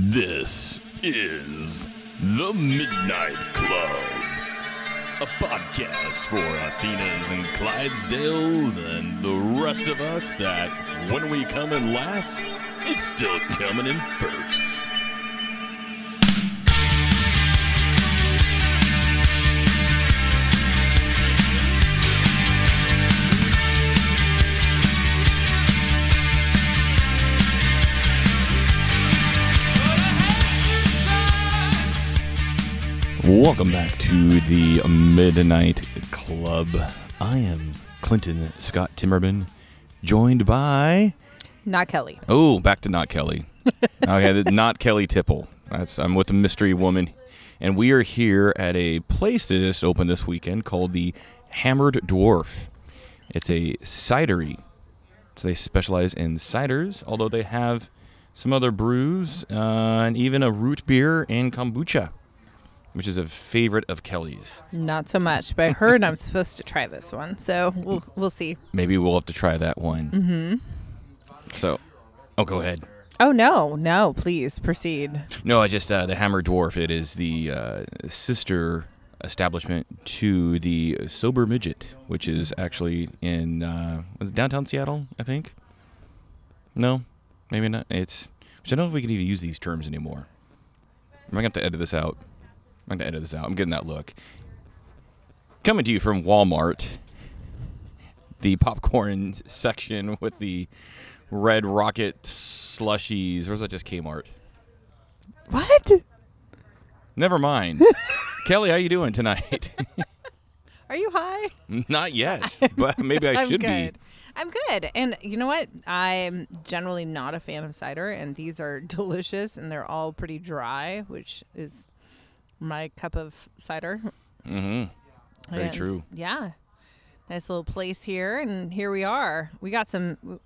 This is The Midnight Club, a podcast for Athenas and Clydesdales and the rest of us that when we come in last, it's still coming in first. Welcome back to the Midnight Club. I am Clinton Scott Timmerman, joined by Not Kelly. oh, back to not Kelly. okay, not Kelly Tipple. That's I'm with a mystery woman, and we are here at a place that just opened this weekend called the Hammered Dwarf. It's a cidery. So they specialize in ciders, although they have some other brews uh, and even a root beer and kombucha, which is a favorite of Kelly's. Not so much, but I heard I'm supposed to try this one, so we'll we'll see. Maybe we'll have to try that one. Mm-hmm. So, oh, go ahead. Oh no, no, please proceed. No, I just uh, the Hammer Dwarf. It is the uh, sister establishment to the Sober Midget, which is actually in uh, was it downtown Seattle, I think. No, maybe not. It's. Which I don't know if we can even use these terms anymore. I'm gonna have to edit this out. I'm gonna edit this out. I'm getting that look. Coming to you from Walmart, the popcorn section with the red rocket slushies. Or is that just Kmart? What? Never mind. Kelly, how you doing tonight? Are you high? Not yet, but maybe I I'm should good. be. I'm good. And you know what? I'm generally not a fan of cider, and these are delicious, and they're all pretty dry, which is my cup of cider. Mm-hmm. Very And, true. Yeah. Nice little place here, and here we are. We got some.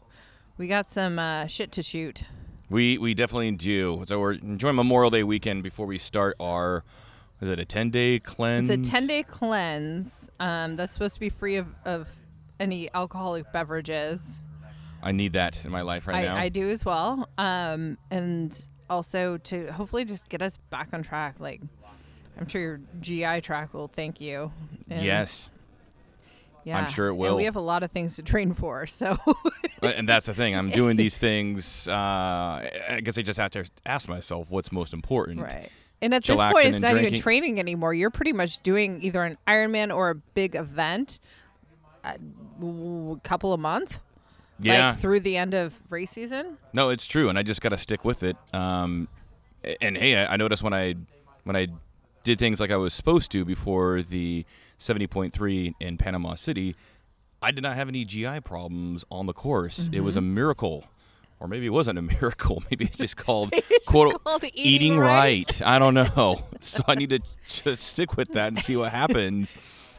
We got some uh, shit to shoot. We we definitely do. So we're enjoying Memorial Day weekend before we start our. Is it a ten day cleanse? It's a 10 day cleanse um, that's supposed to be free of, of any alcoholic beverages. I need that in my life right I, now. I do as well. Um, and also to hopefully just get us back on track. Like, I'm sure your GI track will thank you. And, yes, Yeah. I'm sure it And will. we have a lot of things to train for. So, and that's the thing. I'm doing these things. Uh, I guess I just have to ask myself what's most important. right. And at this point, it's and not even training anymore. You're pretty much doing either an Ironman or a big event a couple a month. Yeah. like through the end of race season. No, it's true, and I just got to stick with it. Um, and hey, I, I noticed when I when I did things like I was supposed to before the seventy point three in Panama City, I did not have any GI problems on the course. It was a Mm-hmm. miracle. Or maybe it wasn't a miracle. Maybe it's just called It's quote called eating, eating right. right. I don't know. So I need to just stick with that and see what happens.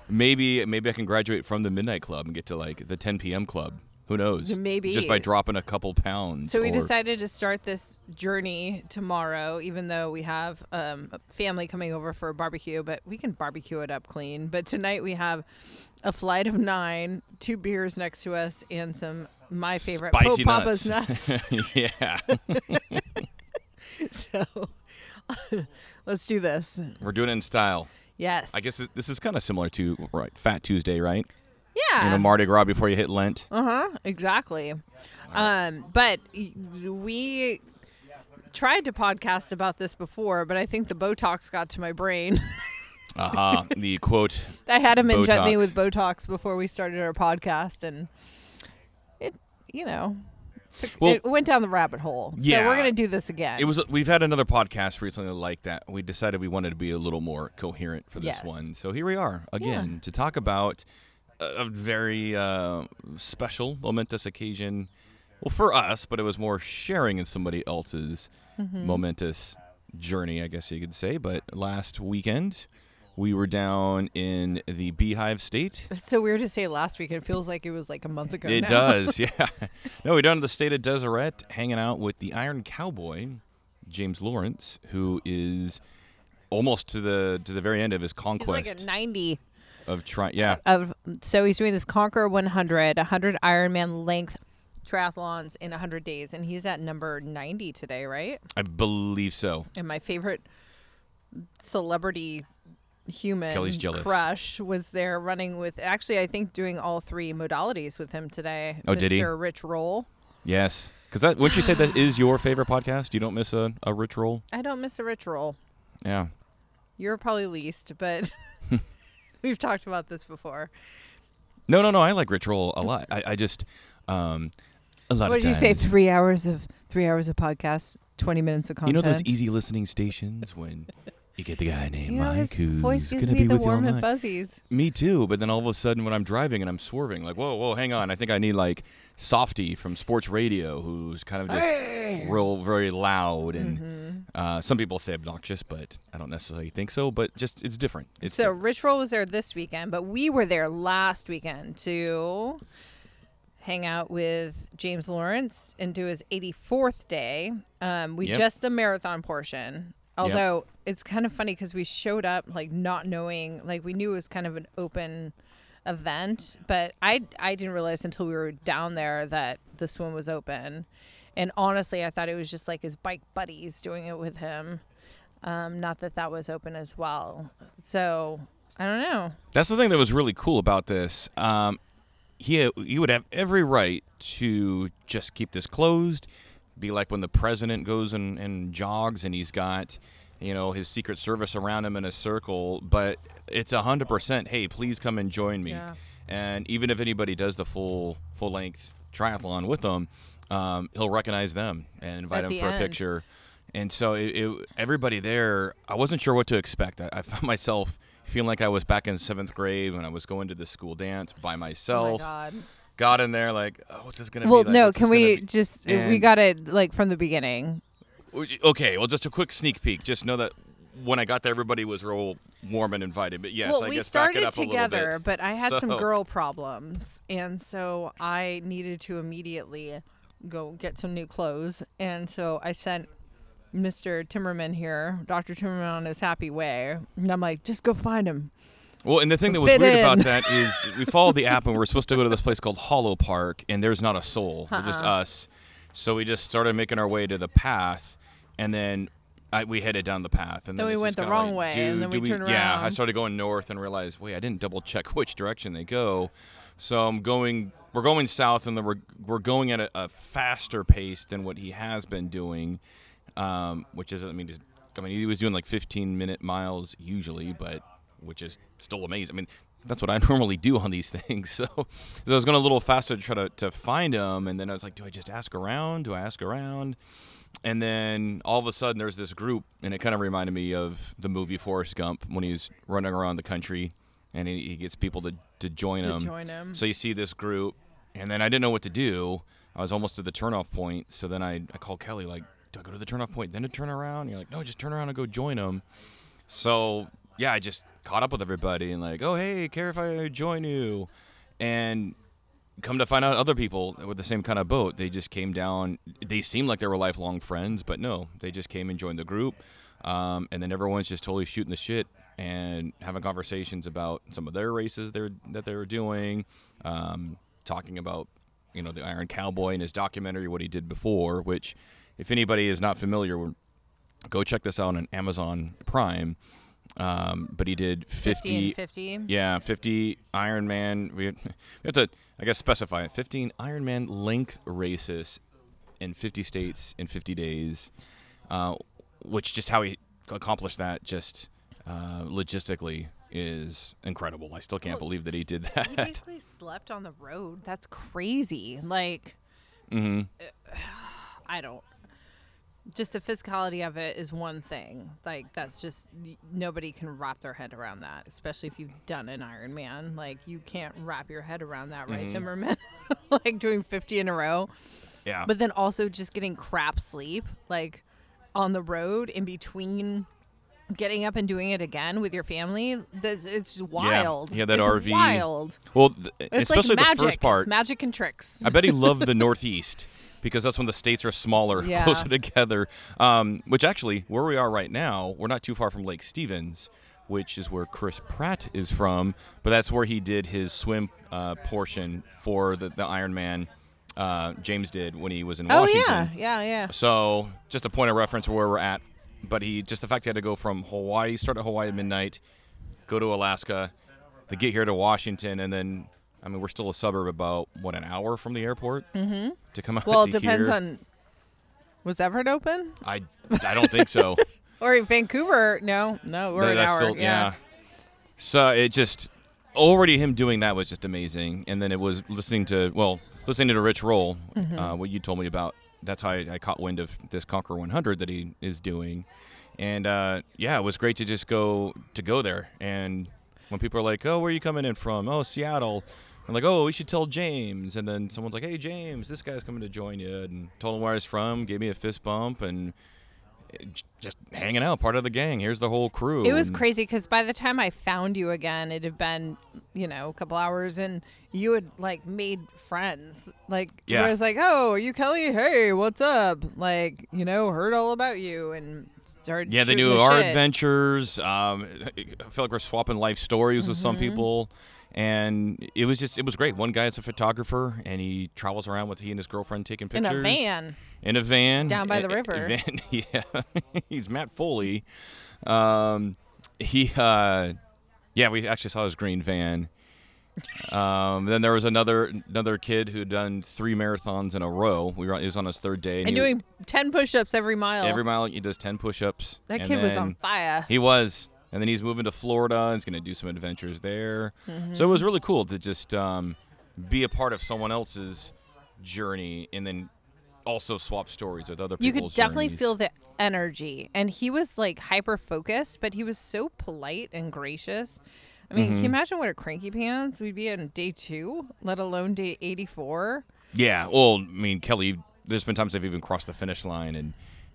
Maybe maybe I can graduate from the midnight club and get to like the 10 p.m. club. Who knows? Maybe. just by dropping a couple pounds. So we or- decided to start this journey tomorrow, even though we have um, a family coming over for a barbecue, but we can barbecue it up clean. But tonight we have a flight of nine, two beers next to us, and some my favorite Spicy Pope Papa's nuts. yeah, so let's do this. we're doing it in style. Yes. I guess this is kind of similar to right Fat Tuesday, right? Yeah. You know, Mardi Gras before you hit Lent. Uh huh. Exactly. Um, but we tried to podcast about this before, but I think the Botox got to my brain. Uh huh. the quote. I had him inject me with Botox before we started our podcast, and it, you know, took- Well- it went down the rabbit hole. So Yeah. we're gonna do this again. It was. We've had another podcast recently like that. We decided we wanted to be a little more coherent for this Yes. one. So here we are again to talk about a, a very uh, special, momentous occasion. Well, for us, but it was more sharing in somebody else's Mm-hmm. momentous journey, I guess you could say. But last weekend, we were down in the Beehive State. It's so weird to say last week. It feels like it was like a month ago. It now. does, yeah. No, we're down in the state of Deseret, hanging out with the Iron Cowboy, James Lawrence, who is almost to the to the very end of his He's conquest like a ninety of trying. Yeah, of. So he's doing this Conquer 100, 100 Ironman length triathlons in 100 days, and he's at number 90 today, right? I believe so. And my favorite celebrity human Kelly's jealous. crush was there running with actually I think doing all three modalities with him today. Oh, Mr. did he? Rich Roll. Yes, because that wouldn't you say that is your favorite podcast? You don't miss a, a Rich Roll. I don't miss a Rich Roll. Yeah. You're probably least, but we've talked about this before. No, no, no. I like Rich Roll a lot. I, I just um, a lot What of did you say? Three hours of three hours of podcast, twenty minutes of content. You content. know those easy listening stations when you get the guy named You know, Mike his who's voice gives gonna me be the with you all warm and night. fuzzies. Me too, but then all of a sudden when I'm driving and I'm swerving, like whoa, whoa, hang on, I think I need like Softy from sports radio, who's kind of just real, very loud, and Mm-hmm. Uh, some people say obnoxious, but I don't necessarily think so. But just it's different. It's So di- Rich Roll was there this weekend, but we were there last weekend to hang out with James Lawrence and do his 84th day. Um, we Yep. just the marathon portion. Although it's kind of funny because we showed up like not knowing, like we knew it was kind of an open event, but I I didn't realize until we were down there that the swim was open. And honestly, I thought it was just like his bike buddies doing it with him. Um, not that that was open as well. So I don't know. That's the thing that was really cool about this. Um, he he would have every right to just keep this closed. Be like when the president goes and, and jogs and he's got, you know, his secret service around him in a circle. But it's a hundred percent. Hey, please come and join me. Yeah. And even if anybody does the full full length triathlon with them, um, he'll recognize them and invite At them the for a picture. And so it, it, everybody there, I wasn't sure what to expect. I, I found myself feeling like I was back in seventh grade when I was going to the school dance by Oh myself. my god. Got in there like, oh, what's this gonna Well, be? Like? Well, no. What's Can we gonna be?" just? we got it like from the beginning. Okay, well, just a quick sneak peek. Just know that when I got there, everybody was real warm and invited. But yes, well, I we guess back it started up a little together, bit. but I had some girl problems, and so I needed to immediately go get some new clothes, and so I sent. Mr. Timmerman here, Dr. Timmerman on his happy way. And I'm like, just go find him. Well, and the thing that was Fit weird about that is we followed the app and we were supposed to go to this place called Hollow Park, and there's not a soul, It's just Uh-uh. us. So we just started making our way to the path, and then I, we headed down the path. And Then then we went the wrong like, way, and then do we turned Yeah, I started going north and realized, wait, I didn't double check which direction they go. So I'm going. We're going south, and we're we're going at a, a faster pace than what he has been doing, um, which is I mean, just, I mean he was doing like 15 minute miles usually, but which is still amazing. I mean, that's what I normally do on these things. So, so I was going a little faster to try to, to find him, and then I was like, do I just ask around? Do I ask around? And then all of a sudden, there's this group, and it kind of reminded me of the movie Forrest Gump when he's running around the country, and he, he gets people to, to join To him. join him. So you see this group, and then I didn't know what to do. I was almost at the turnoff point, so then I, I called Kelly like, "Do I go to the turnoff point, then to turn around?" And you're like, "No, just turn around and go join them." So yeah, I just caught up with everybody and like, "Oh hey, care if I join you?" And come to find out, other people with the same kind of boat, they just came down. They seemed like they were lifelong friends, but no, they just came and joined the group. Um, and then everyone's just totally shooting the shit and having conversations about some of their races they're, that they were doing, um, talking about you know the Iron Cowboy and his documentary, what he did before. Which, if anybody is not familiar, go check this out on Amazon Prime. Um, but he did 50, 50 and 50. yeah, 50 Ironman. We, we have to, I guess, specify it. 15 iron man length races in 50 states in 50 days, uh, which just how he accomplished that just uh, logistically is incredible. I still can't Well, believe that he did that. He basically slept on the road. That's crazy. Like, mm-hmm. I don't. Just the physicality of it is one thing. Like that's just nobody can wrap their head around that, especially if you've done an Ironman. Like you can't wrap your head around that, right, Mhm. Timmerman? like doing fifty in a row, Yeah. but then also just getting crap sleep, like on the road in between getting up and doing it again with your family. That's, it's wild. yeah, had that It's RV. Wild. well, th- It's especially like magic. the first part. It's magic and tricks. I bet he loved the Northeast because that's when the states are smaller, Yeah. closer together. Um, which actually, where we are right now, we're not too far from Lake Stevens, which is where Chris Pratt is from. But that's where he did his swim uh, portion for the, the Ironman uh, James did when he was in Oh Washington. yeah, yeah, yeah. So just a point of reference where we're at. But he just the fact he had to go from Hawaii, start at Hawaii at midnight, go to Alaska, to get here to Washington, and then I mean we're still a suburb about what an hour from the airport mm-hmm. to come out. Well, it depends here. on. Was Everett open I I don't think so. or in Vancouver? No, no, we're That- an hour. still- yeah. So it just already him doing that was just amazing, and then it was listening to well listening to Rich Roll, Mm-hmm. uh, what you told me about. That's how I, I caught wind of this Conquer 100 that he is doing, and uh, yeah, it was great to just go to go there. And when people are like, "Oh, where are you coming in from?" "Oh, Seattle." I'm like, "Oh, we should tell James." And then someone's like, "Hey, James, this guy's coming to join you," and told him where I was from, gave me a fist bump, and just hanging out, part of the gang. Here's the whole crew. It was and- crazy because by the time I found you again, it had been, you know, a couple hours, and you had like made friends. Like, Yeah. it was like, "Oh, are you Kelly? Hey, what's up?" Like, you know, heard all about you and started. Yeah, they knew the our shit. adventures. Um, I feel like we're swapping life stories with Mm-hmm. some people, and it was just it was great. One guy is a photographer, and he travels around with he and his girlfriend taking in pictures a van. In a van Down by the A- a- a river. van- yeah, he's Matt Foley. Um, he, uh, yeah, we actually saw his green van. Um, then there was another another kid who'd done three marathons in a row. We were, he was on his third day, And he- doing ten push-ups every mile. every mile he does ten push-ups. that kid was on fire. he was. And then he's moving to Florida. He's going to do some adventures there. So it was really cool to just um, be a part of someone else's journey and then also swap stories with other people. you could definitely journeys. feel the energy and he was like hyper focused but he was so polite and gracious i mean Mm-hmm. can you imagine what a cranky pants we'd be on day two let alone day 84 Yeah. Well, I mean, Kelly, there's been times I've even crossed the finish line and.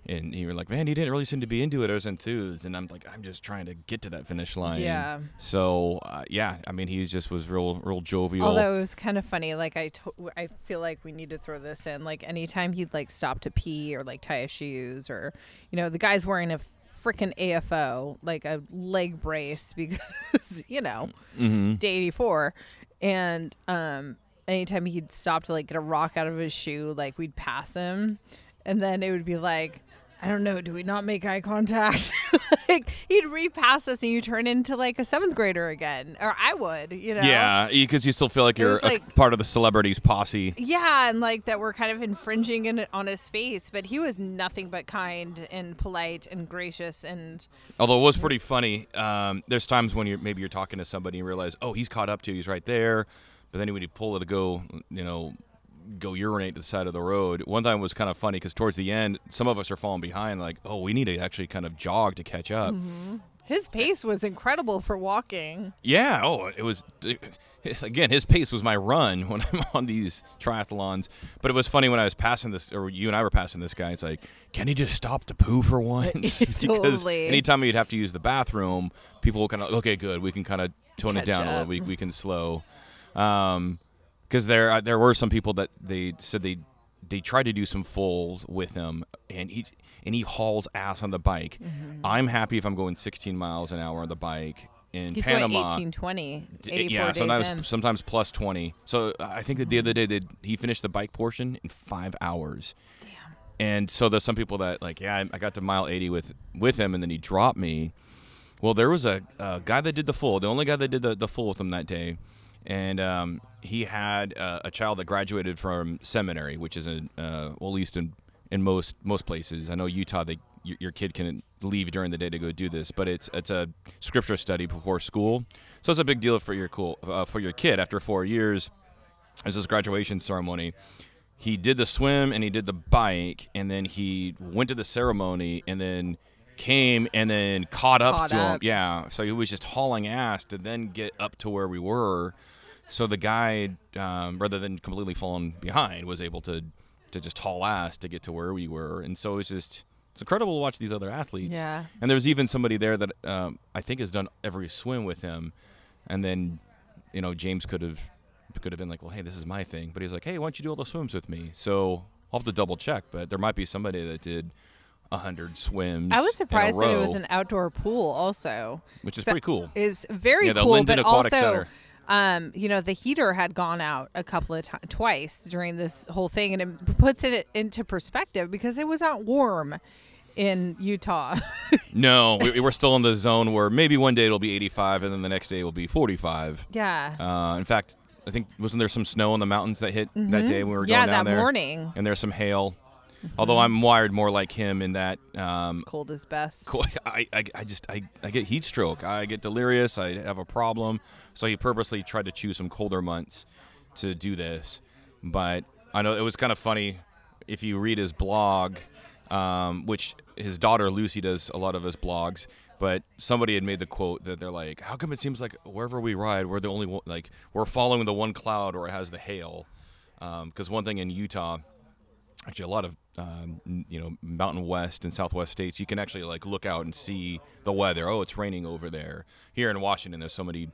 And you were like, man, he didn't really seem to be into it as enthused. And I'm like, I'm just trying to get to that finish line. Yeah. So, uh, yeah, I mean, he just was real, real jovial. although it was kind of funny like i to- i feel like we need to throw this in like anytime he'd like stop to pee or like tie his shoes or you know the guy's wearing a freaking afo like a leg brace because you know mm-hmm. day 84 and um anytime he'd stop to like get a rock out of his shoe like we'd pass him and then it would be like i don't know do we not make eye contact like he'd repass us and you turn into like a seventh grader again or i would you know Yeah, because you still feel like you're like- part of the celebrities posse. yeah and like that we're kind of infringing in, on his space but he was nothing but kind and polite and gracious and Although it was pretty funny. Um, there's times when you're maybe you're talking to somebody and you realize, oh, he's caught up to you, he's right there. But then when you pull it to go, you know, go urinate to the side of the road. One time was kind of funny because towards the end, some of us are falling behind. Like, oh, we need to actually kind of jog to catch up. his pace was incredible for walking Yeah. Oh, it was. Again, his pace was my run when I'm on these triathlons. But it was funny when I was passing this, or you and I were passing this guy. It's like, can he just stop to poo for once? because anytime you'd have to use the bathroom, people will kind of, okay, good, we can kind of tone it Catch down a little. We we can slow. Um, because there uh, there were some people that they said they they tried to do some fulls with him, and he and he hauls ass on the bike. Mm-hmm. I'm happy if I'm going 16 miles an hour on the bike in he's Panama. going 18 20 84 yeah, sometimes in. sometimes plus twenty. So I think that the other day that he finished the bike portion in five hours. Damn. And so there's some people that like, yeah, I- I got to mile eighty with with him, and then he dropped me. Well, there was a, a guy that did the full, the only guy that did the, the full with him that day, and um, he had uh, a child that graduated from seminary, which is in uh, well, at least in in most most places. I know Utah, they your, your kid can leave during the day to go do this, but it's it's a scripture study before school, so it's a big deal for your cool uh, for your kid after four years. There's this graduation ceremony. He did the swim and he did the bike, and then he went to the ceremony, and then came and then caught up Caught to him. up. Yeah, so he was just hauling ass to then get up to where we were. So the guy, um, rather than completely falling behind, was able to to just haul ass to get to where we were, and so it's just it's incredible to watch these other athletes. Yeah. And there was even somebody there that um, I think has done every swim with him, and then you know James could have could have been like, well, hey, this is my thing, but he's like, hey, why don't you do all the swims with me? So I'll have to double check, but there might be somebody that did a hundred swims. I was surprised that it was an outdoor pool also. which is pretty cool. Is very Yeah, the cool, but Aquatic also Center. Um, you know, the heater had gone out a couple of times, twice during this whole thing, and it puts it into perspective because it was not warm in Utah. No, we, we're still in the zone where maybe one day it'll be 85 and then the next day it will be 45. yeah. Uh, in fact, I think wasn't there some snow in the mountains that hit that day when we were Mm-hmm. yeah, going down that morning. And there's some hail. Although I'm wired more like him in that um, Cold is best. cool- I, I, I just I, I get heat stroke. I get delirious. I have a problem. So he purposely tried to choose some colder months to do this. But I know it was kind of funny if you read his blog, um, which his daughter Lucy does a lot of his blogs. But somebody had made the quote that they're like, "How come it seems like wherever we ride, we're the only one, like we're following the one cloud where it has the hail?" Because one thing in Utah, actually a lot of um, you know mountain west and southwest states you can actually like look out and see the weather oh it's raining over there here in washington there's so many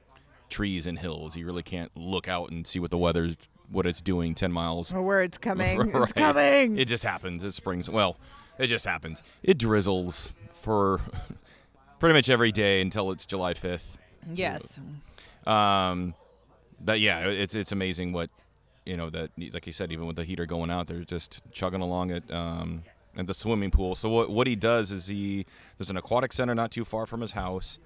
trees and hills you really can't look out and see what the weather's what it's doing 10 miles Or where it's coming. Right. It's coming. it just happens it springs well it just happens it drizzles for pretty much every day until it's july 5th yes. um, but yeah, it's it's amazing what you know that like you said, even with the heater going out, they're just chugging along at um, at the swimming pool. So what what he does is he there's an aquatic center not too far from his house,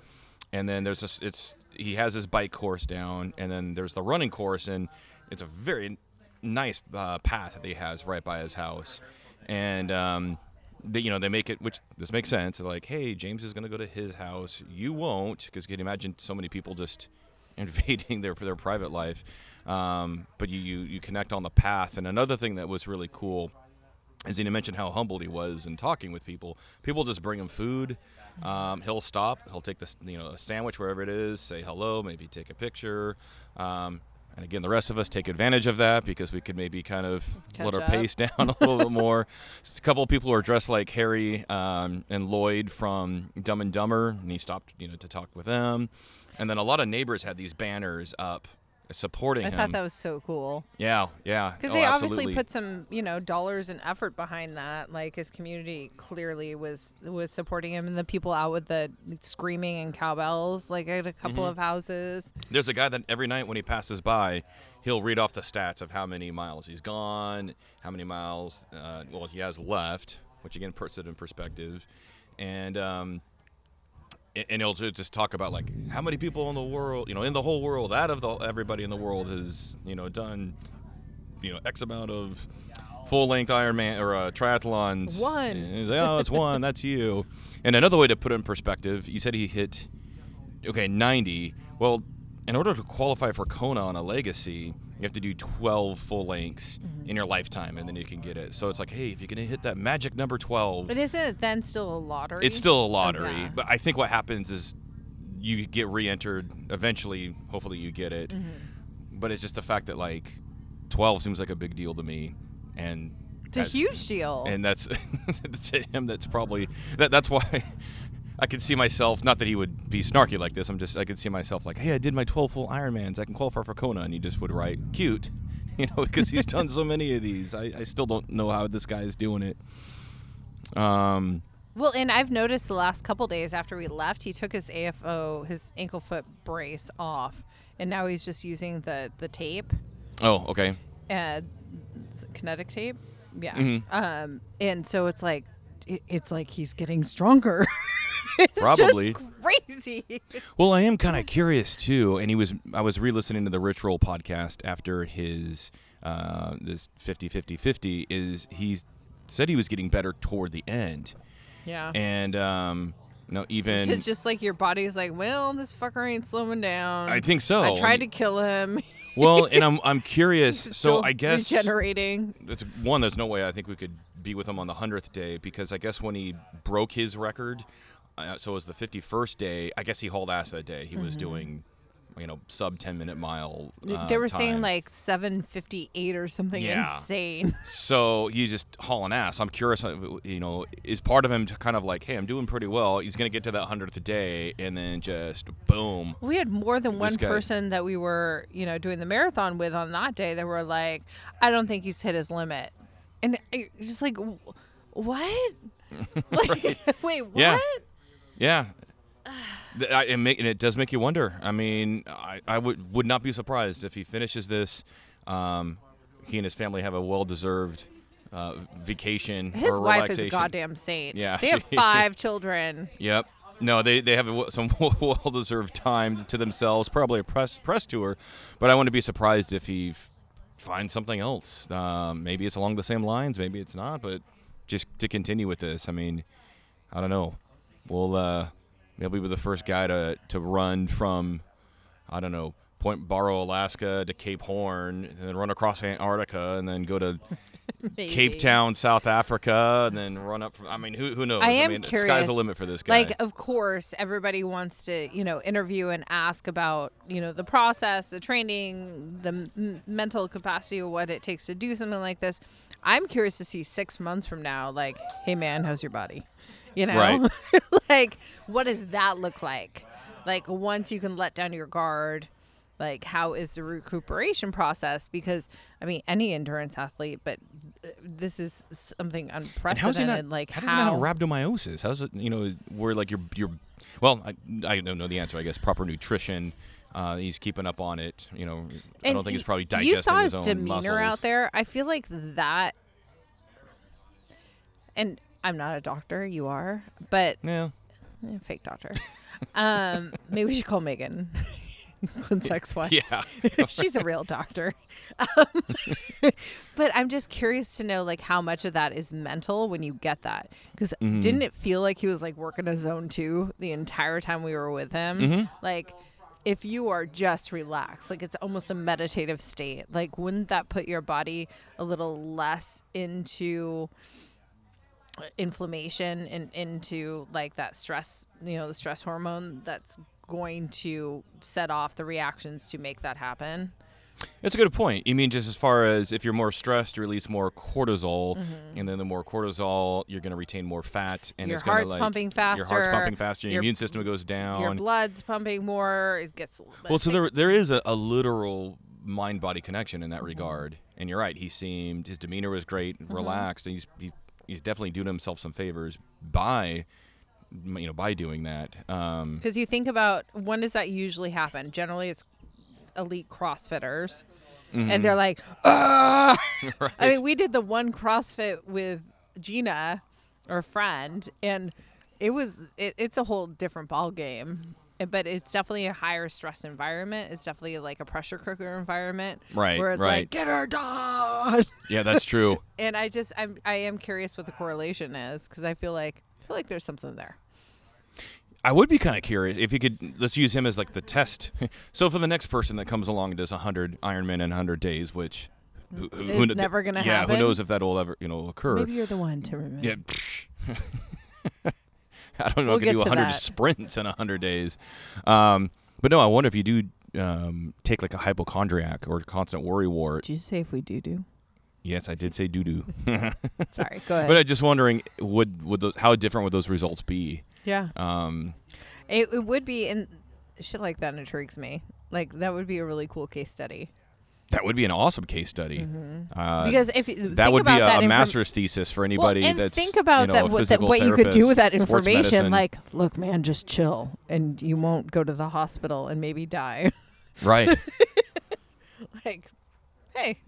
and then there's this it's he has his bike course down, and then there's the running course, and it's a very nice uh, path that he has right by his house, and um, they, you know they make it which this makes sense. Like, hey, James is gonna go to his house, you won't, because you can imagine so many people just invading their their private life. Um, but you, you you connect on the path. And another thing that was really cool is he mentioned how humbled he was in talking with people. People just bring him food. Um, he'll stop. He'll take this you know a sandwich wherever it is, say hello, maybe take a picture. Um, and again, the rest of us take advantage of that because we could maybe kind of let our up. pace down a little bit more. A couple of people who are dressed like Harry um, and Lloyd from Dumb and Dumber, and he stopped, you know, to talk with them. And then a lot of neighbors had these banners up supporting I him. thought that was so cool. yeah, yeah. Because Oh, they obviously put some, you know, dollars and effort behind that. Like his community clearly was was supporting him, and the people out with the screaming and cowbells, like at a couple Mm-hmm. of houses. There's a guy that every night when he passes by, he'll read off the stats of how many miles he's gone, how many miles, uh, well, he has left, which again puts it in perspective, and um, and he'll just talk about like how many people in the world, you know, in the whole world, out of the everybody in the world has you know done, you know, X amount of full length Ironman or uh, triathlons. One. And he's like, oh, it's one. That's you. And another way to put it in perspective, you said he hit okay 90 well in order to qualify for kona on a legacy you have to do 12 full lengths Mm-hmm. in your lifetime and then you can get it so it's like hey if you can hit that magic number 12 But isn't it then still a lottery? it's still a lottery Okay. but i think what happens is you get re-entered eventually hopefully you get it Mm-hmm. but it's just the fact that like 12 seems like a big deal to me and It's a huge deal. and that's to him that's probably that, that's why I could see myself not that he would be snarky like this I'm just I could see myself like hey I did my 12 full Ironmans I can qualify for Kona and he just would write cute you know because he's done so many of these I, I still don't know how this guy is doing it um Well, and I've noticed the last couple days after we left, he took his AFO, his ankle foot brace off, and now he's just using the the tape, oh okay and kinetic tape. Yeah. Mm-hmm. Um, and so it's like, it, it's like he's getting stronger. it's Probably. just crazy. Well, I am kind of curious too, and he was. I was re-listening to the Rich Roll podcast after his uh, this 50 50 50 is he said he was getting better toward the end, Yeah. and um, you know even it's just like your body's like, well, this fucker ain't slowing down. I think so. I tried to kill him. Well, and I'm I'm curious. He's so still I guess regenerating. it's one. There's no way I think we could be with him on the hundredth day because I guess when he broke his record, uh, so it was the 51st day. I guess he hauled ass that day. He was doing, you know, sub 10 minute mile. Uh, Mm-hmm. they were saying like 758 or something Yeah. insane. So he's just hauling ass. I'm curious, uh, you know, is part of him to kind of like, hey, I'm doing pretty well. He's gonna get to that hundredth day, and then just boom. We had more than one guy- person that we were, you know, doing the marathon with on that day that were like, I don't think he's hit his limit. And I- just like, what? like, wait, what? Yeah. Yeah. I, it, make, and it does make you wonder. I mean, I, I would would not be surprised if he finishes this. Um, he and his family have a well deserved uh, vacation His or wife relaxation. is a goddamn saint. Yeah, They have five children. Yep. No, they, they have a, some well deserved time to themselves, probably a press press tour, but I wouldn't be surprised if he f- finds something else. Um, maybe it's along the same lines, maybe it's not, but just to continue with this, I mean, I don't know. We'll uh, be the first guy to to run from, I don't know, Point Barrow, Alaska to Cape Horn, and then run across Antarctica, and then go to Cape Town, South Africa, and then run up. From, I mean, who who knows? I am mean, curious. sky's the limit for this guy. Like, of course, everybody wants to, you know, interview and ask about, you know, the process, the training, the m- mental capacity of what it takes to do something like this. I'm curious to see six months from now, like, hey, man, how's your body? You know, Right. like, what does that look like? Like, once you can let down your guard, like, how is the recuperation process? Because, I mean, any endurance athlete, but uh, this is something And unprecedented. not like, how does he not rhabdomyosis? How's it? You know, where like you're you're well, I, I don't know the answer. I guess proper nutrition. Uh, he's keeping up on it. You know, I don't think he's probably digesting You saw his, own demeanor muscles. out there. I feel like that, and I'm not a doctor. You are, but Yeah, eh, fake doctor. um, maybe we should call Megan, Clint's ex-wife. yeah. She's a real doctor. Um, but I'm just curious to know like how much of that is mental when you get that. Because Mm-hmm. didn't it feel like he was like working a zone two the entire time we were with him? Mm-hmm. Like if you are just relaxed, like it's almost a meditative state. Like wouldn't that put your body a little less into inflammation and into like that stress, you know, the stress hormone that's going to set off the reactions to make that happen? It's a good point. You mean just as far as if you're more stressed, you release more cortisol, and then the more cortisol, you're going to retain more fat, and Mm-hmm. Your it's going heart's to like pumping faster. Your heart's pumping faster. Your, your- immune system goes down. Your blood's pumping more. It gets Well, so there there is a, a literal mind body connection in that Mm-hmm. regard, and you're right. He seemed his demeanor was great, Mm-hmm. relaxed, and he's he, he's definitely doing himself some favors by you know by doing that. Um, Because you think about when does that usually happen? Generally, it's elite CrossFitters, and they're like, "Ah!" I mean, we did the one CrossFit with Gina, our friend, and it was it, it's a whole different ball game. Uh, But it's definitely a higher stress environment. It's definitely like a pressure cooker environment, Right, Where it's right. like, get her done. yeah, that's true. and I just I'm I am curious what the correlation is because I feel like I feel like there's something there. I would be kind of curious if you could. Let's use him as like the test. so for the next person that comes along and does hundred Ironman in hundred days, which who, who, It's who never gonna yeah, happen. Yeah, who knows if that'll ever you know occur? Maybe you're the one to remember. Yeah. Psh. I don't know We'll if I can do to 100 that. sprints in 100 days. Um, but no, I wonder if you do um, take like a hypochondriac or constant worry wart. Did you say if we do do? Yes, I did say doo doo. Sorry, go ahead. but I'm just wondering, would would those, how different would those results be? yeah, Um, it, it would be, and shit like that intrigues me. Like that would be a really cool case study. That would be an awesome case study. Uh, Mm-hmm. Because if that think would be a, that a inform- master's thesis for anybody well, and that's think about you know, that, what, that what you could do with that information. Like, look, man, just chill, and you won't go to the hospital and maybe die. right. like, hey,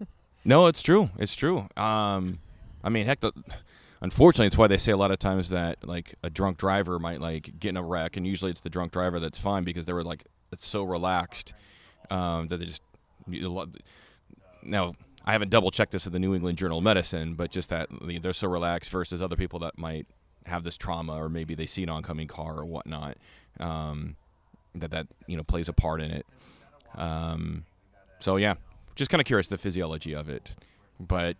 No, it's true. It's true. Um, I mean, heck, the, unfortunately, it's why they say a lot of times that like a drunk driver might like get in a wreck, and usually it's the drunk driver that's fine because they were like it's so relaxed um, that they just. Now, I haven't double checked this in the New England Journal of Medicine, but just that they're so relaxed versus other people that might have this trauma or maybe they see an oncoming car or whatnot. Um, that that you know plays a part in it. Um, so yeah, just kind of curious the physiology of it, but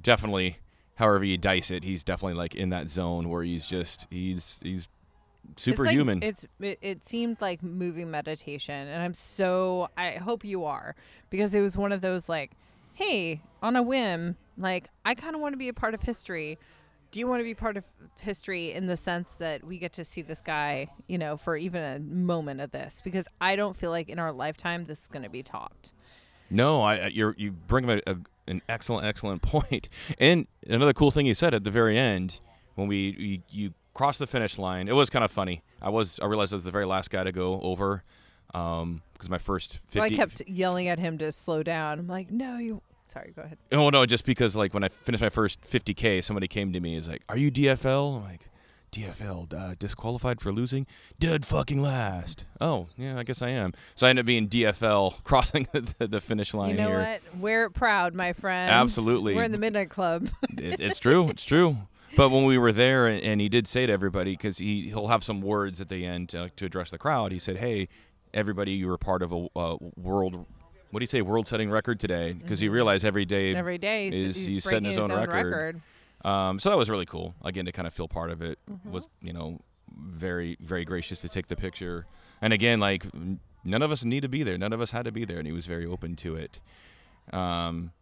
definitely, however you dice it, he's definitely like in that zone where he's just he's he's superhuman. It's, like, it's it, it seemed like moving meditation, and I'm so I hope you are because it was one of those like, hey, on a whim, like I kind of want to be a part of history. Do you want to be part of history in the sense that we get to see this guy, you know, for even a moment of this? Because I don't feel like in our lifetime this is going to be topped. No, I I- you're you bring up a, an excellent excellent point. And another cool thing you said at the very end when we you, you crossed the finish line. It was kind of funny. I was I realized I was the very last guy to go over because my first 50 So I kept yelling at him to slow down. I'm like, no, you. Sorry, go ahead. Oh no, just because like when I finished my first 50k, somebody came to me and is like, "Are you DFL?" I'm like, "DFL, uh, disqualified for losing, dead fucking last." Oh yeah, I guess I am. So I ended up being DFL crossing the, the finish line You know here. what? Wear it proud, my friend. Absolutely. We're in the Midnight Club. It, it's true. It's true. But when we were there, and, he did say to everybody, because he he'll have some words at the end uh, to address the crowd. He said, "Hey, everybody, you were part of a uh, world." What do you say? World-setting record today, because he realized every day Mm-hmm. Every day is he's, he's setting his breaking own his record. Um, so that was really cool. Again, to kind of feel part of it Mm-hmm. was, you know, very, very gracious to take the picture. And again, like none of us need to be there. None of us had to be there, and he was very open to it. Um,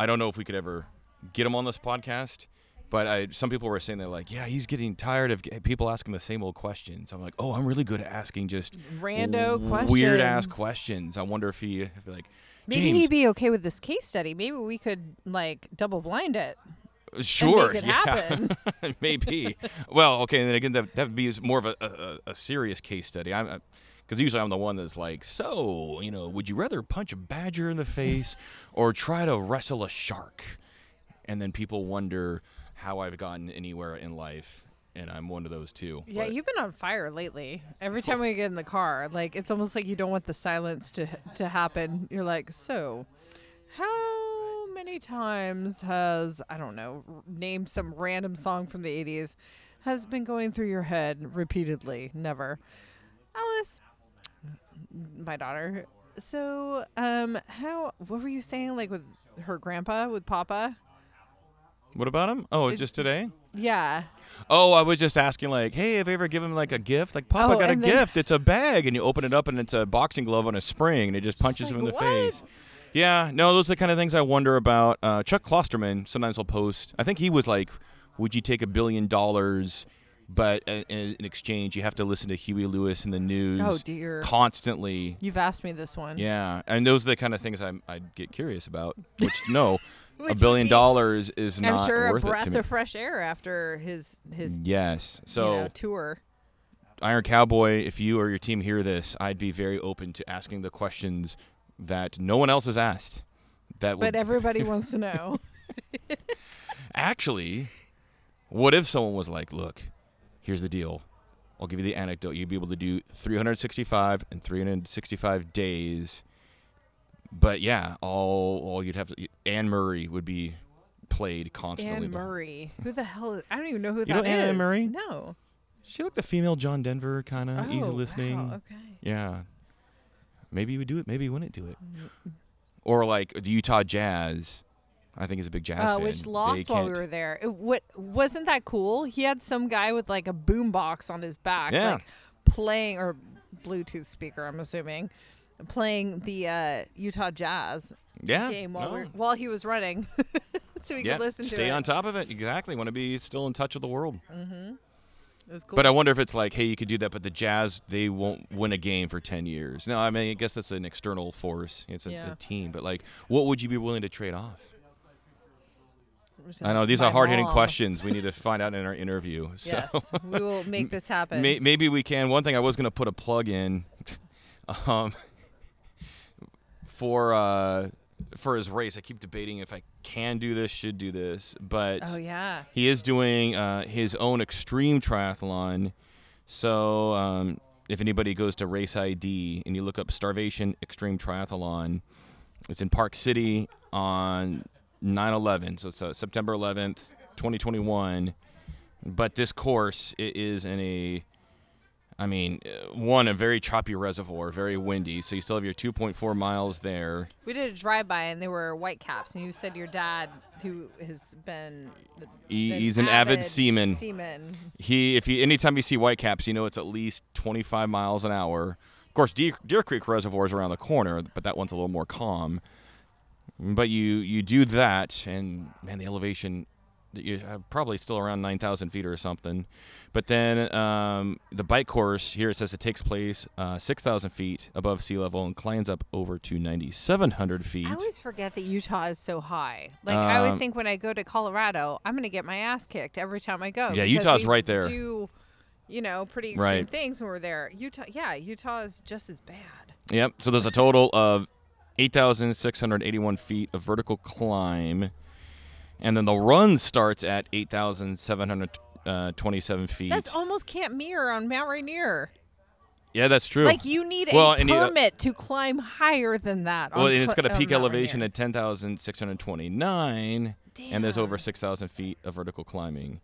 I don't know if we could ever get him on this podcast, but I, some people were saying they're like, yeah, he's getting tired of g- people asking the same old questions. I'm like, oh, I'm really good at asking just Rando weird ass questions. questions. I wonder if he if like. Maybe James, he'd be okay with this case study. Maybe we could like double blind it. Uh, sure, it yeah, happen. maybe. well, okay, and then again, that that would be more of a, a, a serious case study. I'm uh, because usually I'm the one that's like, so you know, would you rather punch a badger in the face or try to wrestle a shark? And then people wonder how I've gotten anywhere in life, and I'm one of those too. Yeah, But- you've been on fire lately. Every time we get in the car, like it's almost like you don't want the silence to to happen. You're like, so how many times has I don't know, r- name some random song from the '80s has been going through your head repeatedly? Never, Alice, my daughter. So, um, how? What were you saying? Like with her grandpa, with Papa? What about him? Oh, just today? Yeah. Oh, I was just asking, like, hey, have you ever given him like a gift? Like, Papa Oh, got a then- gift. It's a bag, and you open it up, and it's a boxing glove on a spring, and it just punches him in the what? face. Yeah, no, those are the kind of things I wonder about. Uh, Chuck Klosterman sometimes will post. I think he was like, "Would you take a billion dollars?" But uh, in in exchange, you have to listen to Huey Lewis and the News Oh dear. constantly. You've asked me this one. Yeah, and those are the kind of things I'm, I'd get curious about. Which no, Which a billion be- dollars is I'm not sure a worth it breath of fresh air after his his yes, you so know, tour. Iron Cowboy, if you or your team hear this, I'd be very open to asking the questions that no one else has asked. That would But everybody wants to know. actually, what if someone was like, "Look, here's the deal. I'll give you the anecdote. You'd be able to do 365 and 365 days, but yeah, all all you'd have to Anne Murray would be played constantly. Anne Murray. Who the hell is I don't even know who You that know Anne is. Murray? No. She looked the female John Denver kind of oh, easy listening. Wow, okay. Yeah. Maybe you would do it. Maybe you wouldn't do it. Mm. Or like the Utah Jazz. I think is a big jazz Uh, fan. which They lost while we were there. It, what wasn't that cool? He had some guy with like a boom box on his back, Yeah. like playing or Bluetooth speaker. I'm assuming playing the uh, Utah Jazz yeah, game while no. we're, while he was running, so we yeah. could listen to it. Stay on top of it. Exactly. Want to be still in touch with the world. It was cool. But I wonder if it's like, hey, you could do that, but the Jazz they won't win a game for ten years. No, I mean, I guess that's an external force. It's a, Yeah. a team. But like, what would you be willing to trade off? I know these are hard hitting questions. We need to find out in our interview. So. Yes, we will make this happen. Maybe we can. One thing I was going to put a plug in, um, for uh, for his race. I keep debating if I can do this, should do this, but oh yeah, he is doing uh, his own extreme triathlon. So um, if anybody goes to Race ID and you look up Starvation Extreme Triathlon, it's in Park City on 9/11. So it's uh, September 11th, 2021. But this course it is in a, I mean, uh, one a very choppy reservoir, very windy. So you still have your 2.4 miles there. we did a drive by and they were white caps, and you said your dad, who has been, He, been he's an avid, seaman. Seaman. He, if you, anytime you see whitecaps, you know it's at least 25 miles an hour. Of course, Deer, Deer Creek Reservoir is around the corner, but that one's a little more calm. But you, you do that, and man, the elevation you have probably still around 9,000 feet or something. But then um, the bike course here it says it takes place uh, 6,000 feet above sea level and climbs up over to 9,700 feet. I always forget that Utah is so high. Like I always Um, think when I go to Colorado, I'm going to get my ass kicked every time I go. Yeah, Utah's right there. Do you know pretty extreme Right. things when we're there? Utah, yeah, Utah is just as bad. Yep. So there's a total of 8,681 feet of vertical climb. And then the run starts at 8,727 feet. That's almost Camp Muir on Mount Rainier. yeah, that's true. Like you need Well, a and you- permit to climb higher than that. well, and it's got a peak elevation Rainier. at 10,629. And there's over 6,000 feet of vertical climbing.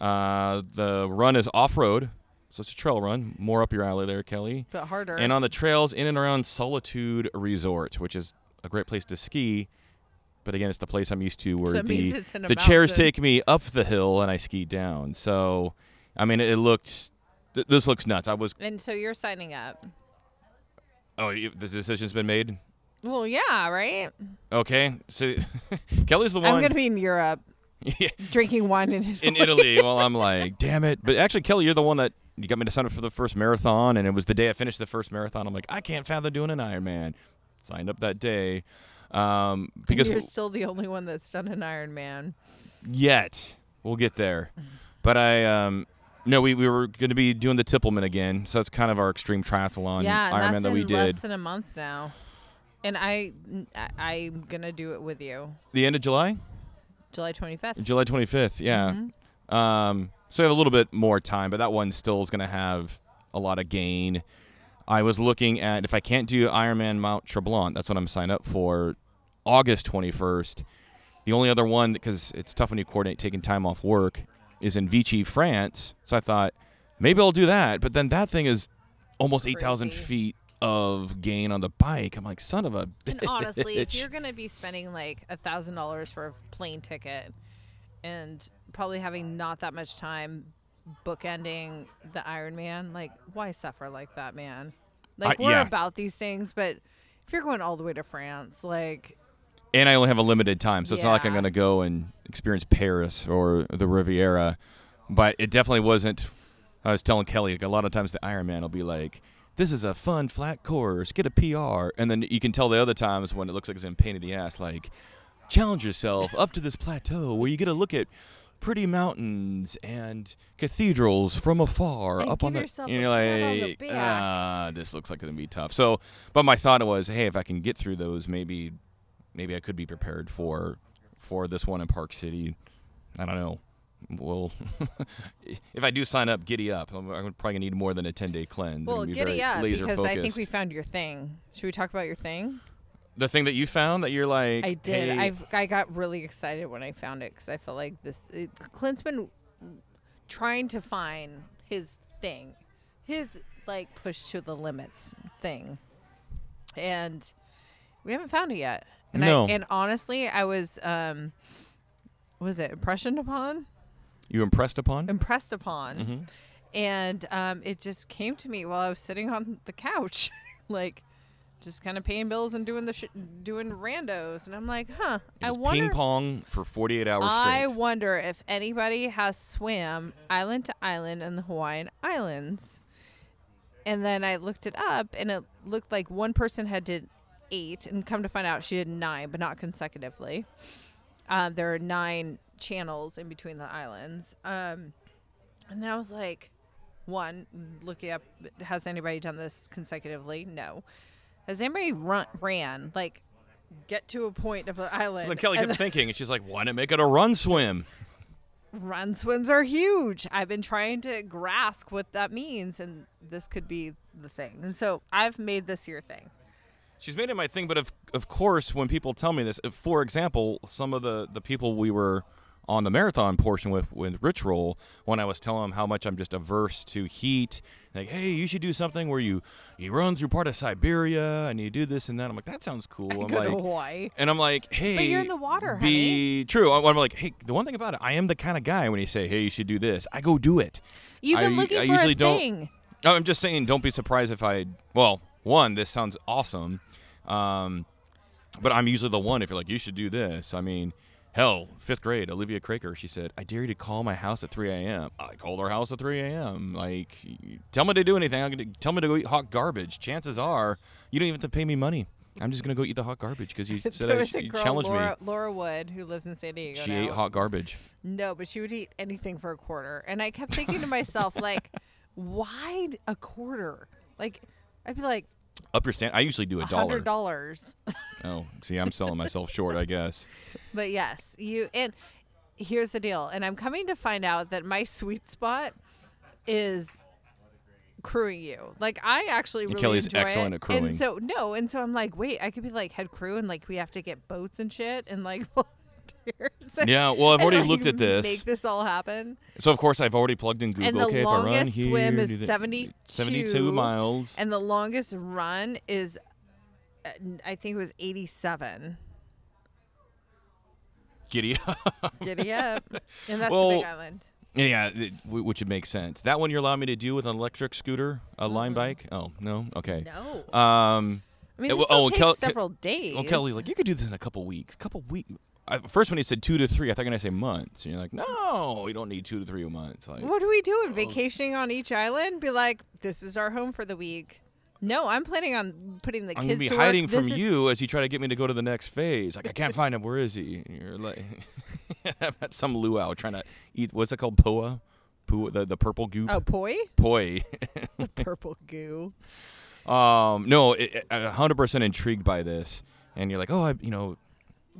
Uh, the run is off road. So it's a trail run. More up your alley there, Kelly. but harder. And on the trails in and around Solitude Resort, which is a great place to ski. But again, it's the place I'm used to where means the it's in a the chairs mountain. take me up the hill and I ski down. So, I mean, it looked. Th- this looks nuts. I was. and so you're signing up. Oh, you, the decision's been made. Well, yeah, right. Okay, so Kelly's the one I'm gonna be in Europe Yeah, drinking wine in Italy. in Italy. well, I'm like, damn it! But actually, Kelly, you're the one that you got me to sign up for the first marathon, and it was the day I finished the first marathon. I'm like, I can't fathom doing an Ironman. Signed up that day um, because you're still the only one that's done an Ironman. yet. We'll get there. But I um no, we, we were going to be doing the Tippleman again, so that's kind of our extreme triathlon yeah, Ironman that we did. less than a month now. And I, I, am gonna do it with you, The end of July, July 25th. July 25th. Yeah. Mhm. Um, so we have a little bit more time, but that one still is going to have a lot of gain. I was looking at if I can't do Ironman Mount Tremblant, that's what I'm signed up for, August 21st. The only other one, because it's tough when you coordinate taking time off work, is in Vichy, France. So I thought maybe I'll do that, but then that thing is almost 8,000 feet of gain on the bike. I'm like, son of a And honestly, if you're gonna be spending like a thousand dollars for a plane ticket, and probably having not that much time bookending the Ironman, like why suffer like that, man? Like I- we're yeah. about these things, but if you're going all the way to France, like and I only have a limited time, so it's not like I'm going to go and experience Paris or the Riviera. But it definitely wasn't. I was telling Kelly like, a lot of times the Ironman will be like, "This is a fun flat course, get a PR," and then you can tell the other times when it looks like it's in pain in the ass, like, challenge yourself up to this plateau where you get a look at pretty mountains and cathedrals from afar And up on the and you're pat on the like ah this looks like it's gonna be tough. So but my thought was hey if i can get through those maybe maybe i could be prepared for for this one in park city. I don't know. Well if i do sign up giddy up. I'm, I'm probably gonna need more than a 10 day cleanse well, be giddy very up because focused I think we found your thing. Should we talk about your thing? The thing that you found that you're like I did. hey, I've I got really excited when I found it because I felt like this. It, Clint's been trying to find his thing, his like push to the limits thing, and we haven't found it yet. And No. I, and honestly, I was um, was it impressioned upon, you impressed upon impressed upon, Mhm. and um, it just came to me while I was sitting on the couch, like. Just kind of paying bills and doing the sh- doing randos, and I'm like, huh. I wonder ping pong for 48 hours I straight wonder if anybody has swam island to island in the Hawaiian Islands. And then I looked it up, and it looked like one person had did eight, and come to find out she did nine, but not consecutively. Um, there are nine channels in between the islands, um, and I was like, one, looking up, has anybody done this consecutively? No. Has anybody run ran like? Get to a point of an island. so then kelly kept thinking and she's like why not make it a run swim run swims are huge. I've been trying to grasp what that means, and this could be the thing. And so I've made this your thing. She's made it my thing, but of of course, when people tell me this, if, for example, some of the the people we were on the marathon portion with with Rich Roll, when I was telling him how much I'm just averse to heat, like, hey, you should do something where you you run through part of Siberia and you do this and that. I'm like, that sounds cool. I'm Go like, to Hawaii. and I'm like, hey, but you're in the water, Be true. I'm, I'm like, hey, the one thing about it, I am the kind of guy when you say, hey, you should do this, I go do it. You've been I- looking I for usually a don't- thing. I'm just saying, don't be surprised if I. Well, one, this sounds awesome, um, but I'm usually the one if you're like, you should do this. I mean, Hell, fifth grade, Olivia Craker, she said, I dare you to call my house at 3 a.m. I called her house at 3 a.m. Like, tell me to do anything. I'm gonna, tell me to go eat hot garbage. Chances are, you don't even have to pay me money. I'm just going to go eat the hot garbage because you said I, was a you girl, challenged Laura, me. Laura Wood, who lives in San Diego. She now. ate hot garbage. No, but she would eat anything for a quarter. And I kept thinking to myself, like, why a quarter? Like, I'd be like, Up your stand. I usually do a dollar. dollars. Oh, see, I'm selling myself short, I guess. But yes, you and here's the deal. And I'm coming to find out that my sweet spot is crewing you. Like I actually really Kelly's enjoy excellent it. at crewing. And so no, and so I'm like, wait, I could be like head crew and like we have to get boats and shit and like and- Yeah, well, I've already like, looked at this. Make this all happen. So, of course, I've already plugged in Google. And the okay, if I run longest here, swim is 72 72 miles. And the longest run is, uh, I think it was 87. Giddy up. Giddy up. And that's Well, big island. yeah, which would make sense. That one you're allowing me to do with an electric scooter, a line bike? Oh, no? Okay. No. Um, I mean, it it, still oh, takes Kel- several days. well, Kelly's like, you could do this in a couple weeks. couple weeks. I, first, when he said two to three, I thought you were going to say months. And you're like, no, we don't need two to three months. Like, what are we Oh. doing? Vacationing on each island? Be like, this is our home for the week. No, I'm planning on putting the I'm kids gonna be to work. hiding This from is- you as you try to get me to go to the next phase. Like I can't find him. Where is he? And you're like, I'm at some luau trying to eat. What's it called? Poa, Poa, the the purple goop. Oh, poi? Poi. the purple goo. um, no, it, it- I'm 100% intrigued by this, and you're like, oh, I, you know,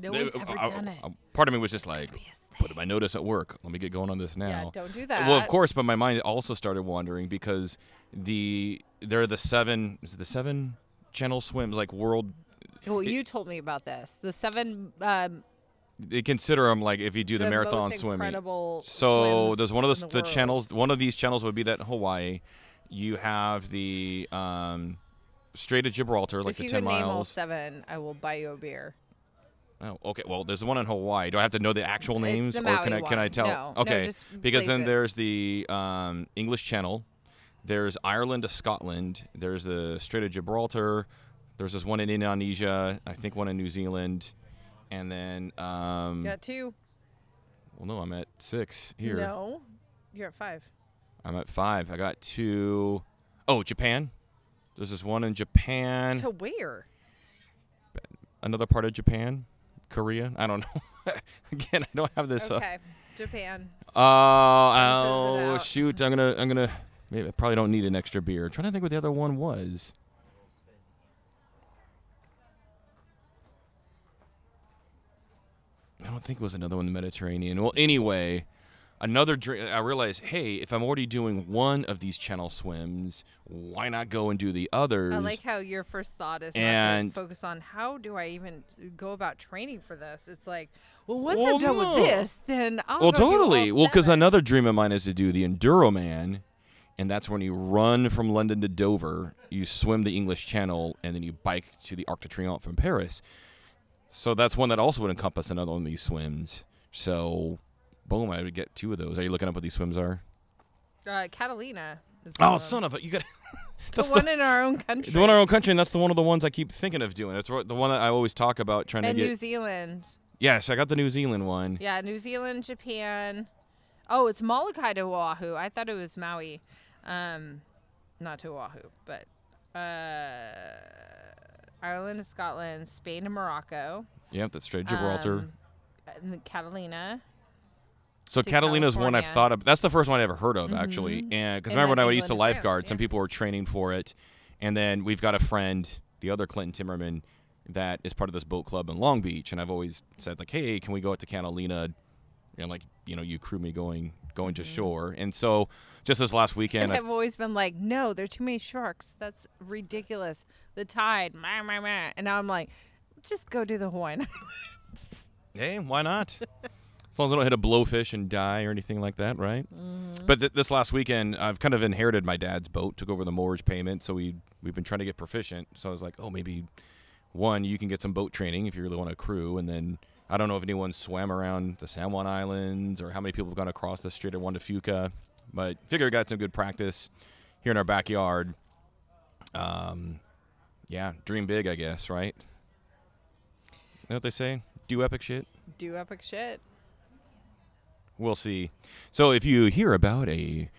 No uh, one's ever uh, done it. uh, part of me was just like, be his put my notice at work. Let me get going on this now. Yeah, don't do that. Well, of course, but my mind also started wandering because the there are the seven is it the seven channel swims like world Well, you told me about this. The seven. Um, they consider them like if you do the, the marathon swimming. So there's one of in the, the channels. One of these channels would be that in Hawaii. You have the um, Strait of Gibraltar, like if the ten can name all miles. seven, I will buy you a beer. Oh, okay. Well, there's the one in Hawaii. Do I have to know the actual names, the or can I can I tell? No, no, okay, just because then there's the um, English Channel. There's Ireland to Scotland. There's the Strait of Gibraltar. There's this one in Indonesia. I think one in New Zealand, and then um, Got two. well, no, I'm at six here. No, you're at five. I'm at five. I got two. Oh, Japan. There's this one in Japan. To where? Another part of Japan, Korea. I don't know. Again, I don't have this. Uh, Okay, Japan. Oh, I'll oh shoot! I'm gonna, I'm gonna. Maybe I probably don't need an extra beer. trying to think what the other one was. I don't think it was another one in the Mediterranean. Well, anyway, another drink. I realized, hey, if I'm already doing one of these channel swims, why not go and do the others? I like how your first thought is not And- to focus on how do I even go about training for this. It's like, well, once Well, I'm done no. with this, then I'll well, go do all totally. Well, because another dream of mine is to do the Enduroman, and that's when you run from London to Dover, you swim the English Channel, and then you bike to the Arc de Triomphe from Paris. So that's one that also would encompass another one of these swims. So, boom, I would get two of those. Are you looking up what these swims are? uh, Catalina. Is Oh, of son of a! You got the that's one in our own country. the one in our own country, and that's the one of the ones I keep thinking of doing. It's the one that I always talk about trying and to get. New Zealand. yes, I got the New Zealand one. Yeah, New Zealand, Japan. Oh, it's Molokai to Oahu. I thought it was Maui. Um, not to Oahu, but uh, Ireland, Scotland, Spain, and Morocco. Yep, that's Strait Gibraltar. Um, and Catalina. So Catalina is one I've thought of. That's the first one I ever heard of, mm-hmm. actually. And because remember when I used to England and France, lifeguard, some people were training for it, and then we've got a friend, the other Clinton Timmerman, that is part of this boat club in Long Beach, and I've always said like, hey, can we go out to Catalina? And like, you know, you crew me going going to mm-hmm. shore, and so just this last weekend, I've- I've always been like, no, there are too many sharks. That's ridiculous. The tide, meh, meh, meh. and now I'm like, just go do the Hawaiian. Hey, why not? As long as I don't hit a blowfish and die or anything like that, right? Mm-hmm. But th- this last weekend, I've kind of inherited my dad's boat, took over the mortgage payment, so we we've been trying to get proficient. So I was like, oh, maybe one, you can get some boat training if you really want to crew, and then I don't know if anyone swam around the San Juan Islands or how many people have gone across the Strait of Juan de Fuca, but figure I got some good practice here in our backyard. Um, yeah, dream big, I guess, right? You know what they say? Do epic shit. do epic shit. We'll see. So if you hear about a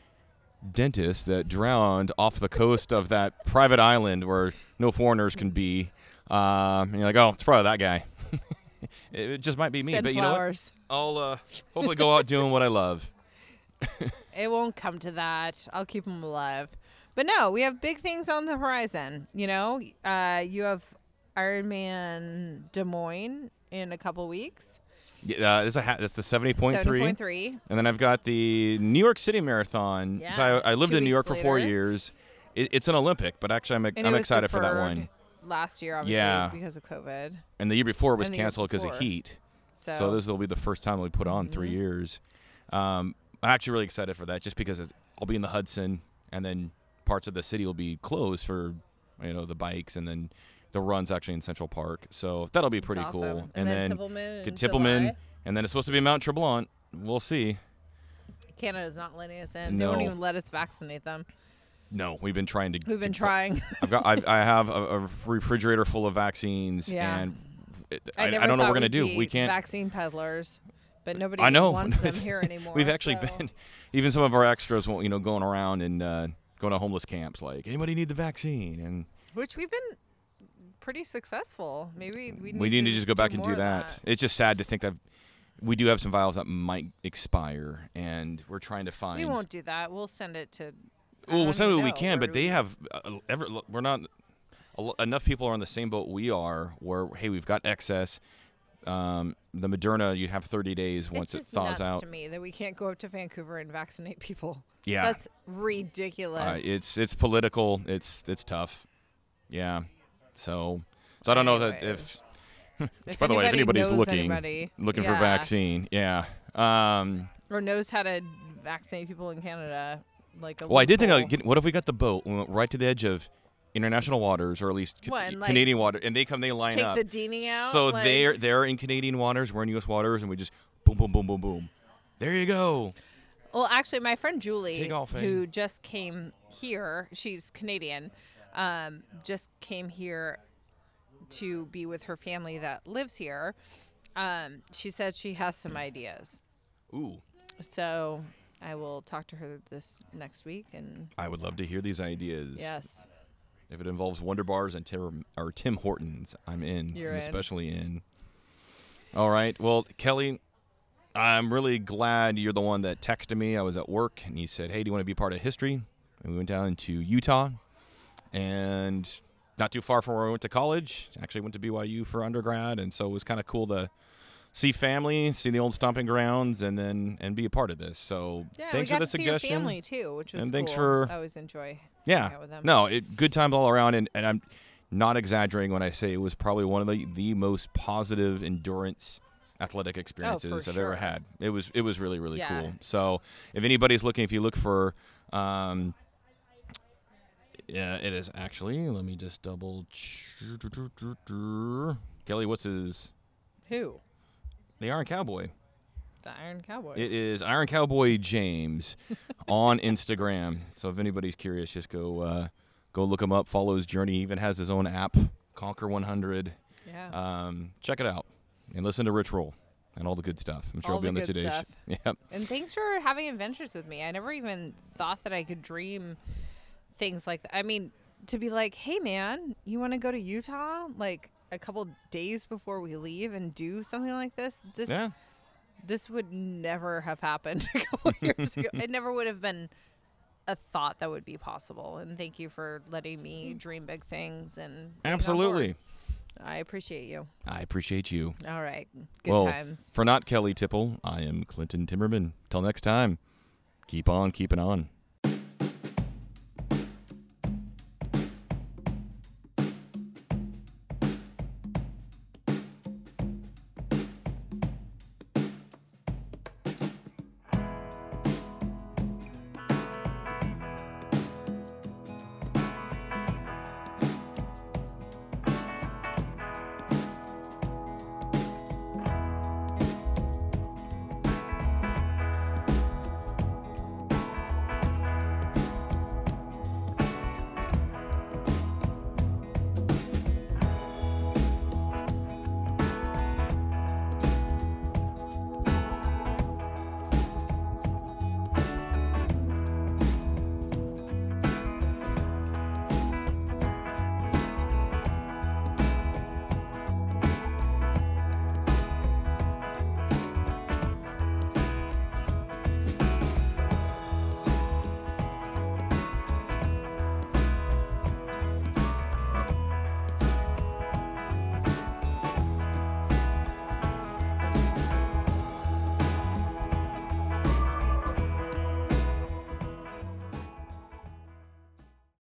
dentist that drowned off the coast of that private island where no foreigners can be, um, and you're like, oh, it's probably that guy. it just might be me, Send but you know what? I'll uh, hopefully go out doing what I love. It won't come to that. I'll keep them alive. But no, we have big things on the horizon. You know, uh, you have Ironman Des Moines in a couple weeks. Yeah, uh, it's a ha- that's the seventy point Seventy three. point three. And then I've got the New York City Marathon. So Yeah, I, I lived two in New York weeks for four years. It, it's an Olympic, but actually I'm, And I'm excited for that one. Last year, obviously, Yeah. because of COVID. And the year before it was And the year canceled because of heat. So, Mm-hmm. So this will be the first time we put on three years. Um, I'm actually really excited for that, just because it's, I'll be in the Hudson, and then parts of the city will be closed for, you know, the bikes, and then the runs actually in Central Park. So that'll be pretty it's cool. awesome. And, then, then Tippelman. get Tippelman, and then it's supposed to be Mount Tremblant. We'll see. Canada's not letting us in. No. They won't even let us vaccinate them. No, we've been trying to. We've been to- trying. I've got. I, I have a, a refrigerator full of vaccines, Yeah. and it, I, I, never don't know what we're gonna do. We can't. vaccine peddlers, but nobody I know. wants them here anymore. We've actually so- been. Even some of our extras, you know, going around and uh, going to homeless camps. Like, anybody need the vaccine? And which we've been pretty successful. Maybe we need, we need to just go back and do of that. It's just sad to think that we do have some vials that might expire, and we're trying to find. We won't do that. We'll send it to. Well, we'll send what we can, but do they have uh, ever. We're not. lo- Enough people are on the same boat we are. Where hey, we've got excess. Um, the Moderna, you have 30 days once it's it thaws nuts out. to me that we can't go up to Vancouver and vaccinate people. Yeah, That's ridiculous. uh, it's it's political. It's it's tough. Yeah. So so I don't know that if. If by the way, if anybody's looking anybody, looking for yeah, vaccine, yeah. Um, or knows how to vaccinate people in Canada, like a well, I did think, of, what if we got the boat, we went right to the edge of international waters, or at least What, and, like, Canadian water, and they come, they line take up. the dinghy out. so like- they're they're in Canadian waters, we're in U.S. waters, and we just boom, boom, boom, boom, boom. There you go. Well, actually, my friend Julie, eh? who just came here, she's Canadian, um, just came here to be with her family that lives here. Um, she said she has some ideas. Ooh, So I will talk to her this next week. And I would love to hear these ideas. yes, If it involves Wunderbars and Tim, or Tim Hortons, I'm in. You're I'm in. especially in. All right. Well, Kelly, I'm really glad you're the one that texted me. I was at work and you said, "Hey, do you want to be part of history?" And we went down to Utah, and not too far from where I went to college. Actually, went to BYU for undergrad, and so it was kind of cool to see family, see the old stomping grounds, and then and be a part of this. So yeah, thanks for the suggestion. family too, which was And thanks cool. for- I always enjoy. Yeah. out with them. No, it, good times all around, and, and I'm not exaggerating when I say it was probably one of the, the most positive endurance athletic experiences I've sure. ever had. It was it was really really Yeah. cool. So if anybody's looking, if you look for, um, yeah, it is actually. Let me just double. Kelly, what's his? Who? The Iron Cowboy. The Iron Cowboy. It is Iron Cowboy James on Instagram. So if anybody's curious, just go uh, go look him up. Follow his journey. He even has his own app, Conquer 100. yeah. Um, check it out and listen to Rich Roll and all the good stuff. I'm sure he'll be on the Today. stuff. Sh- Yep. And thanks for having adventures with me. I never even thought that I could dream things like that. I mean, to be like, hey, man, you want to go to Utah like a couple days before we leave and do something like this? This Yeah. this would never have happened a couple years ago. It never would have been a thought that would be possible. And thank you for letting me mm. dream big things and Absolutely. I appreciate you. I appreciate you. All right. Good well, times. for not Kelly Tipple, I am Clinton Timmerman. Till next time, keep on keeping on.